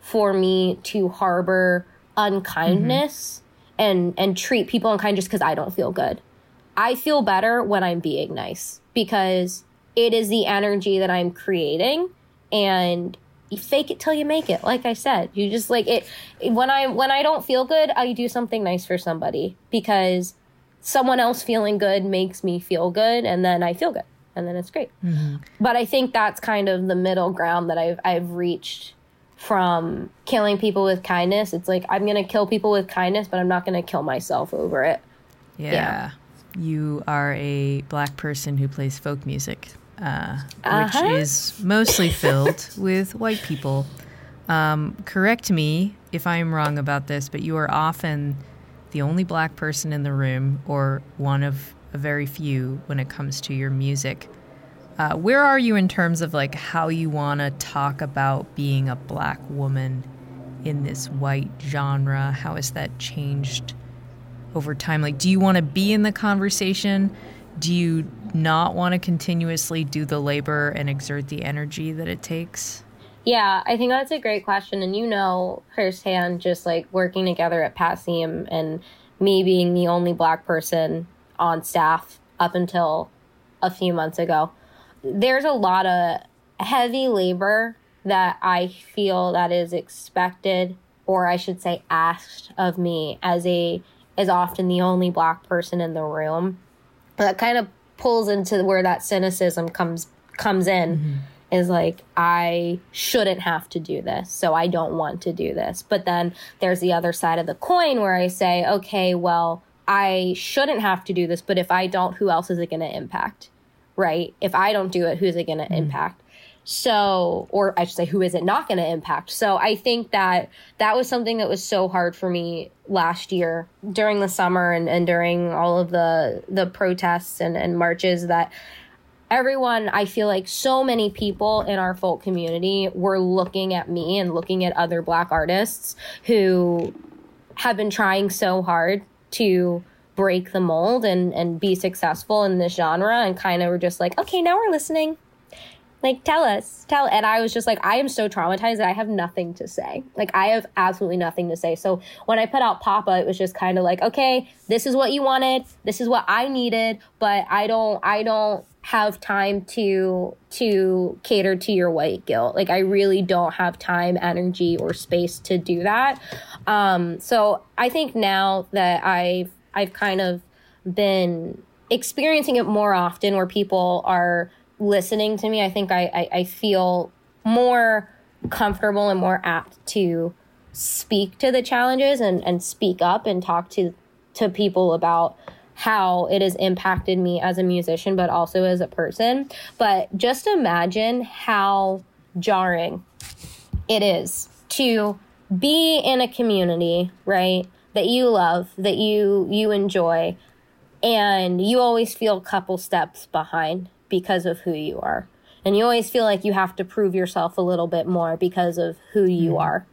S3: for me to harbor unkindness mm-hmm. and and treat people unkind just because I don't feel good. I feel better when I'm being nice because it is the energy that I'm creating and you fake it till you make it like i said. You just like it when i when i don't feel good i do something nice for somebody because someone else feeling good makes me feel good and then i feel good and then it's great. Mm-hmm. But i think that's kind of the middle ground that i've i've reached from killing people with kindness it's like i'm gonna kill people with kindness but i'm not gonna kill myself over it
S1: Yeah.
S3: Yeah.
S1: You are a black person who plays folk music, uh,
S3: Uh-huh.
S1: which is mostly filled with white people. Um, correct me if I'm wrong about this, but you are often the only black person in the room or one of a very few when it comes to your music. Uh, where are you in terms of like how you want to talk about being a black woman in this white genre? How has that changed over time? Like, do you want to be in the conversation? Do you not want to continuously do the labor and exert the energy that it takes?
S3: Yeah, I think that's a great question. And you know firsthand, just like working together at Passim and me being the only black person on staff up until a few months ago, there's a lot of heavy labor that I feel that is expected, or I should say asked of me as a is often the only black person in the room. That kind of pulls into where that cynicism comes comes in mm-hmm. is like I shouldn't have to do this, so I don't want to do this. But then there's the other side of the coin where I say, okay, well, I shouldn't have to do this, but if I don't, who else is it going to impact? Right? If I don't do it, who's it going to hmm. impact? So, or I should say, who is it not going to impact? So I think that that was something that was so hard for me last year during the summer and, and during all of the the protests and, and marches that everyone i feel like so many people in our folk community were looking at me and looking at other black artists who have been trying so hard to break the mold and and be successful in this genre and kind of were just like okay now we're listening. Like tell us tell and i was just like i am so traumatized that i have nothing to say. Like i have absolutely nothing to say. So when i put out papa it was just kind of like okay this is what you wanted this is what i needed but i don't i don't have time to to cater to your white guilt. Like i really don't have time energy or space to do that. Um so i think now that i've i've kind of been experiencing it more often where people are listening to me. I think i i, I feel more comfortable and more apt to speak to the challenges and and speak up and talk to to people about how it has impacted me as a musician but also as a person. But just imagine how jarring it is to be in a community right that you love that you you enjoy and you always feel a couple steps behind because of who you are. And you always feel like you have to prove yourself a little bit more because of who you are.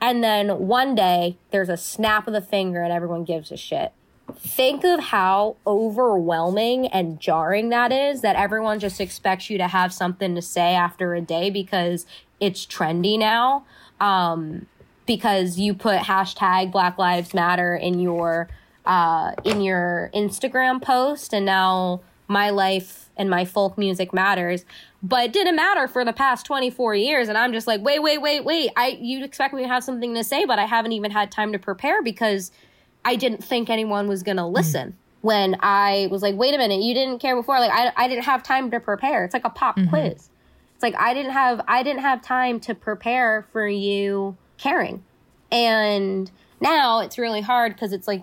S3: And then one day there's a snap of the finger and everyone gives a shit. Think of how overwhelming and jarring that is that everyone just expects you to have something to say after a day because it's trendy now. Um, because you put hashtag black lives matter in your uh, in your instagram post and now my life and my folk music matters but it didn't matter for the past 24 years and i'm just like wait wait wait wait i you expect me to have something to say but i haven't even had time to prepare because I didn't think anyone was going to listen when I was like, wait a minute, you didn't care before. Like, I, I didn't have time to prepare. It's like a pop quiz. It's like, I didn't have, I didn't have time to prepare for you caring. And now it's really hard because it's like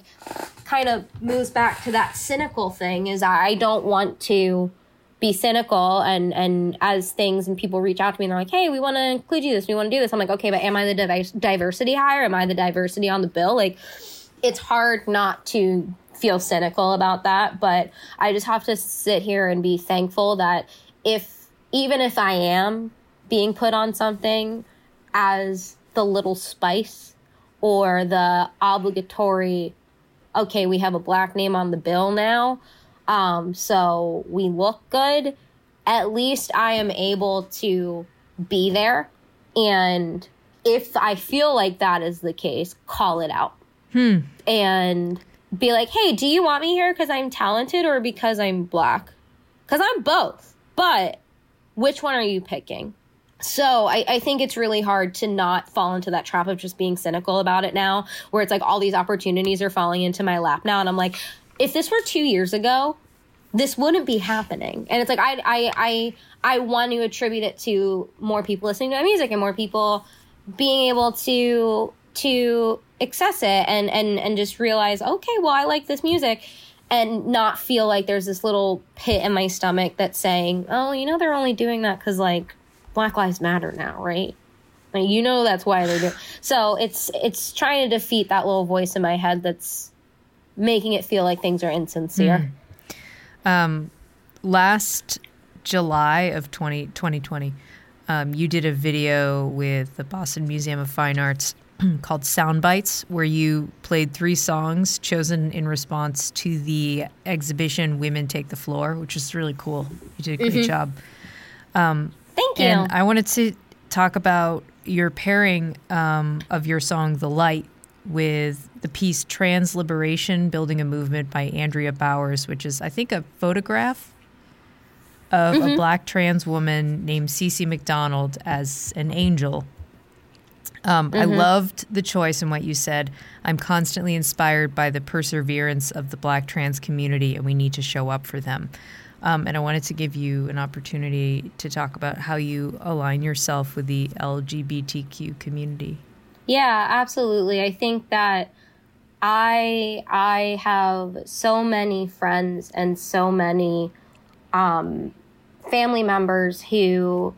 S3: kind of moves back to that cynical thing is I don't want to be cynical and and as things and people reach out to me and they're like hey we want to include you this we want to do this. I'm like okay but am i the div- diversity hire? Am i the diversity on the bill? Like it's hard not to feel cynical about that but i just have to sit here and be thankful that if even if i am being put on something as the little spice or the obligatory okay we have a black name on the bill now um, so we look good. At least I am able to be there. And if I feel like that is the case, call it out.
S1: Hmm.
S3: And be like, hey, do you want me here because I'm talented or because I'm black? Because I'm both. But which one are you picking? So I, I, think it's really hard to not fall into that trap of just being cynical about it now, where it's like all these opportunities are falling into my lap now. And I'm like, if this were two years ago, this wouldn't be happening. And it's like I I I I want to attribute it to more people listening to my music and more people being able to to access it and and and just realize, okay, well I like this music and not feel like there's this little pit in my stomach that's saying, "Oh, you know they're only doing that cuz like Black Lives Matter now, right?" Like, you know that's why they do. doing. So it's it's trying to defeat that little voice in my head that's making it feel like things are insincere.
S1: Mm. Um, last July of 20, 2020, um, you did a video with the Boston Museum of Fine Arts called Sound Bites, where you played three songs chosen in response to the exhibition Women Take the Floor, which is really cool. You did a great mm-hmm. job.
S3: Um, Thank you.
S1: And I wanted to talk about your pairing um, of your song The Light with the piece Trans Liberation Building a Movement by Andrea Bowers, which is, I think, a photograph of mm-hmm. a black trans woman named Cece McDonald as an angel. Um, mm-hmm. I loved the choice and what you said. I'm constantly inspired by the perseverance of the black trans community, and we need to show up for them. Um, and I wanted to give you an opportunity to talk about how you align yourself with the LGBTQ community.
S3: Yeah, absolutely. I think that I I have so many friends and so many um, family members who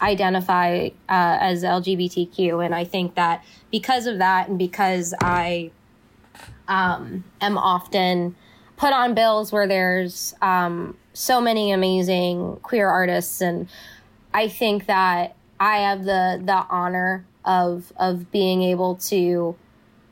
S3: identify uh, as LGBTQ, and I think that because of that, and because I um, am often put on bills where there's um, so many amazing queer artists, and I think that I have the the honor of of being able to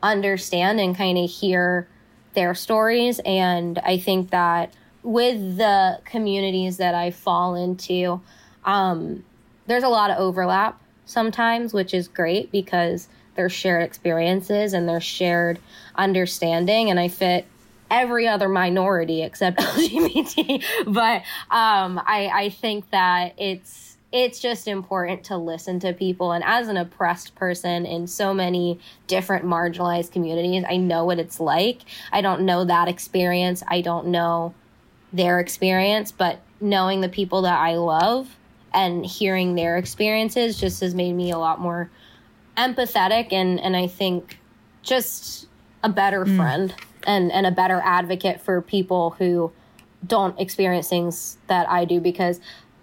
S3: understand and kind of hear their stories and i think that with the communities that i fall into um, there's a lot of overlap sometimes which is great because there's shared experiences and there's shared understanding and i fit every other minority except lgbt but um, I, I think that it's it's just important to listen to people. And as an oppressed person in so many different marginalized communities, I know what it's like. I don't know that experience. I don't know their experience, but knowing the people that I love and hearing their experiences just has made me a lot more empathetic and, and I think just a better mm. friend and, and a better advocate for people who don't experience things that I do because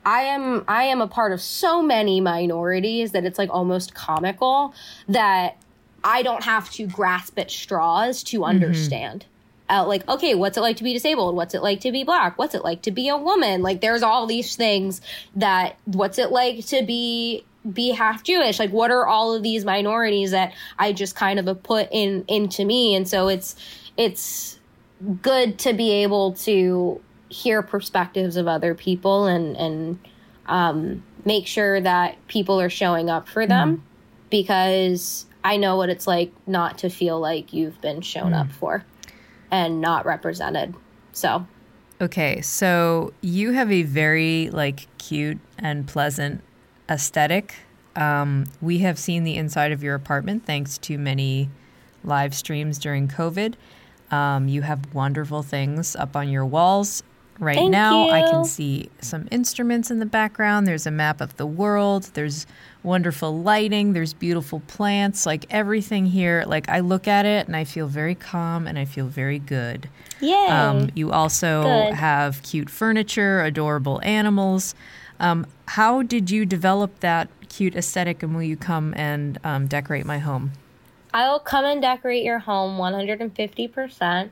S3: I am I am a part of so many minorities that it's like almost comical that I don't have to grasp at straws to mm-hmm. understand. Mm-hmm. Uh, like, okay, what's it like to be disabled? What's it like to be black? What's it like to be a woman? Like, there's all these things that. What's it like to be be half Jewish? Like, what are all of these minorities that I just kind of put in into me? And so it's it's good to be able to hear perspectives of other people and and um, make sure that people are showing up for them mm. because I know what it's like not to feel like you've been shown mm. up for and not represented. So,
S1: okay, so you have a very like cute and pleasant aesthetic. Um, we have seen the inside of your apartment thanks to many live streams during COVID. Um, you have wonderful things up on your walls right
S3: Thank
S1: now. I can see some instruments in the background. There's a map of the world. There's wonderful lighting. There's beautiful plants. Like everything here, like I look at it and I feel very calm and I feel very good.
S3: Yay.
S1: Um, you also
S3: Good.
S1: have cute furniture, adorable animals. Um, how did you develop that cute aesthetic and will you come and um, decorate my home?
S3: I'll come and decorate your home 150%.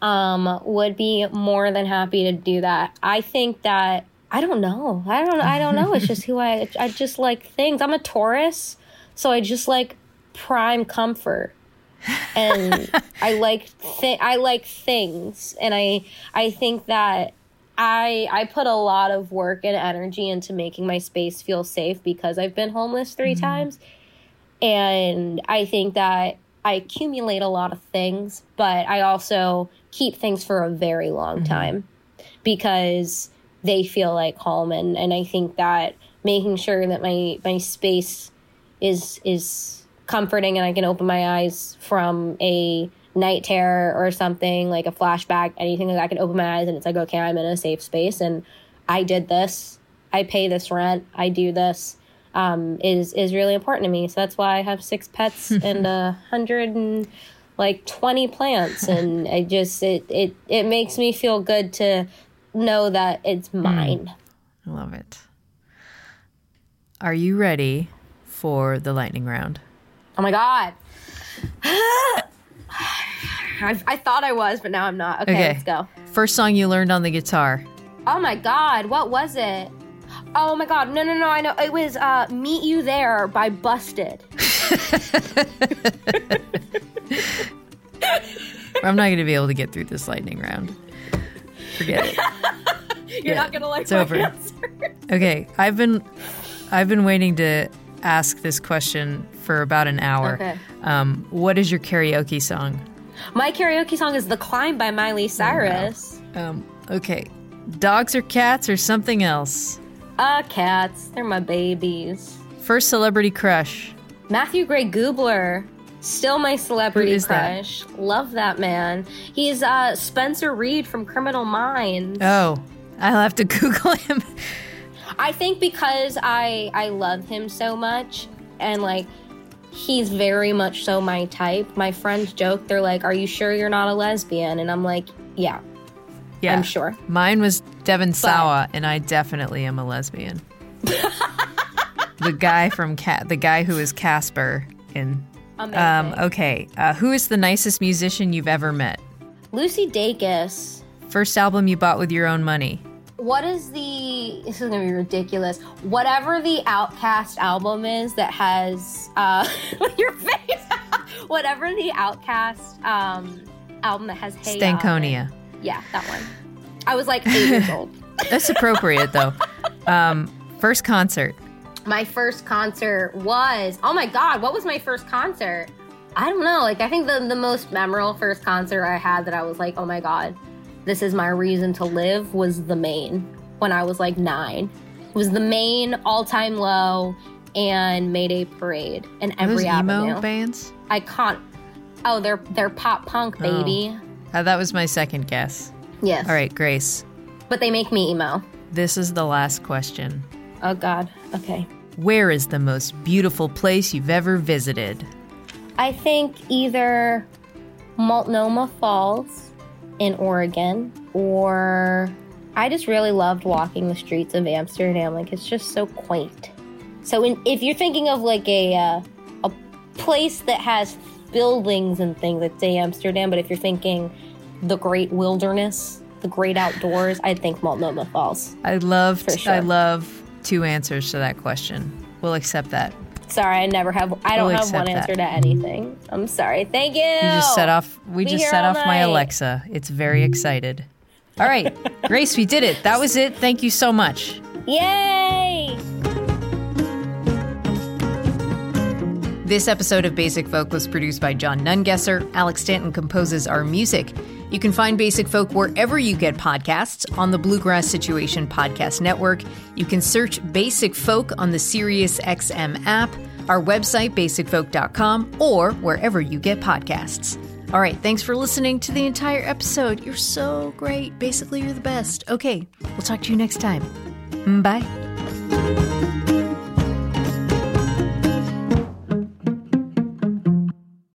S3: Um, would be more than happy to do that. I think that I don't know. I don't I don't know. It's just who I I just like things. I'm a Taurus, so I just like prime comfort. And I like thi- I like things and I I think that I I put a lot of work and energy into making my space feel safe because I've been homeless 3 times. And I think that I accumulate a lot of things, but I also keep things for a very long mm-hmm. time because they feel like home and, and I think that making sure that my my space is is comforting and I can open my eyes from a night terror or something like a flashback, anything like that, I can open my eyes and it's like, okay, I'm in a safe space and I did this. I pay this rent. I do this. Um, is is really important to me. So that's why I have six pets and a hundred and like twenty plants, and I just it it it makes me feel good to know that it's mine.
S1: I love it. Are you ready for the lightning round?
S3: Oh my god. I, I thought I was, but now I'm not. Okay, let's go.
S1: First song you learned on the guitar.
S3: Oh my god, what was it? Oh my god, no, no, no, I know. It was uh, Meet You There by Busted.
S1: I'm not going to be able to get through this lightning round. Forget it.
S3: You're
S1: Yeah,
S3: not gonna like
S1: it's
S3: my
S1: over.
S3: answer.
S1: Okay, I've been I've been waiting to ask this question for about an hour.
S3: Okay.
S1: Um, what is your karaoke song?
S3: My karaoke song is The Climb by Miley Cyrus.
S1: Um, okay, dogs or cats or something else?
S3: Uh, cats. They're my babies.
S1: First celebrity crush.
S3: Matthew Gray Gubler. Still my celebrity
S1: is that?
S3: crush. Love that man. He's uh Spencer Reid from Criminal Minds.
S1: Oh, I'll have to Google him.
S3: I think because I I love him so much and like he's very much so my type. My friends joke, they're like, Are you sure you're not a lesbian? And I'm like, Yeah,
S1: Yeah,
S3: I'm sure.
S1: Mine was Devon Sawa, and I definitely am a lesbian. the guy from Cat, the guy who is Casper in. Um, okay, uh, who is the nicest musician you've ever met?
S3: Lucy Dacus.
S1: First album you bought with your own money.
S3: What is the this is gonna be ridiculous. Whatever the OutKast album is that has uh your face. Whatever the OutKast um album that has Hey.
S1: Stankonia.
S3: Yeah, that one. I was like eight years old.
S1: That's appropriate though. Um, first concert.
S3: My first concert was oh my god, what was my first concert? I don't know. Like I think the the most memorable first concert I had that I was like, oh my god, this is my reason to live was the main when I was like nine. It was the main all time low and Mayday Parade and every
S1: emo
S3: avenue.
S1: bands?
S3: I can't. Oh, they're they're pop punk, baby.
S1: Uh, that was my second guess.
S3: Yes.
S1: All right, Grace.
S3: But they make me emo.
S1: This is the last question.
S3: Oh God. Okay.
S1: Where is the most beautiful place you've ever visited?
S3: I think either Multnomah Falls in Oregon or I just really loved walking the streets of Amsterdam. Like it's just so quaint. So in, if you're thinking of like a uh, a place that has buildings and things, I'd say Amsterdam. But if you're thinking the great wilderness, the great outdoors, I'd think Multnomah Falls.
S1: I love
S3: sure.
S1: I love two answers to that question. We'll accept that.
S3: Sorry, I never have. I don't
S1: We'll
S3: have one
S1: accept
S3: answer
S1: that.
S3: to anything. I'm sorry. Thank you.
S1: You just set off we
S3: Be
S1: just set off my. Alexa. It's very excited. All right, Grace, we did it. That was it. Thank you so much.
S3: Yay!
S1: This episode of Basic Folk was produced by John Nungesser. Alex Stanton composes our music. You can find Basic Folk wherever you get podcasts on the Bluegrass Situation Podcast Network. You can search Basic Folk on the SiriusXM app, our website, basicfolk.com, or wherever you get podcasts. All right, thanks for listening to the entire episode. You're so great. Basically, you're the best. Okay, we'll talk to you next time. Bye.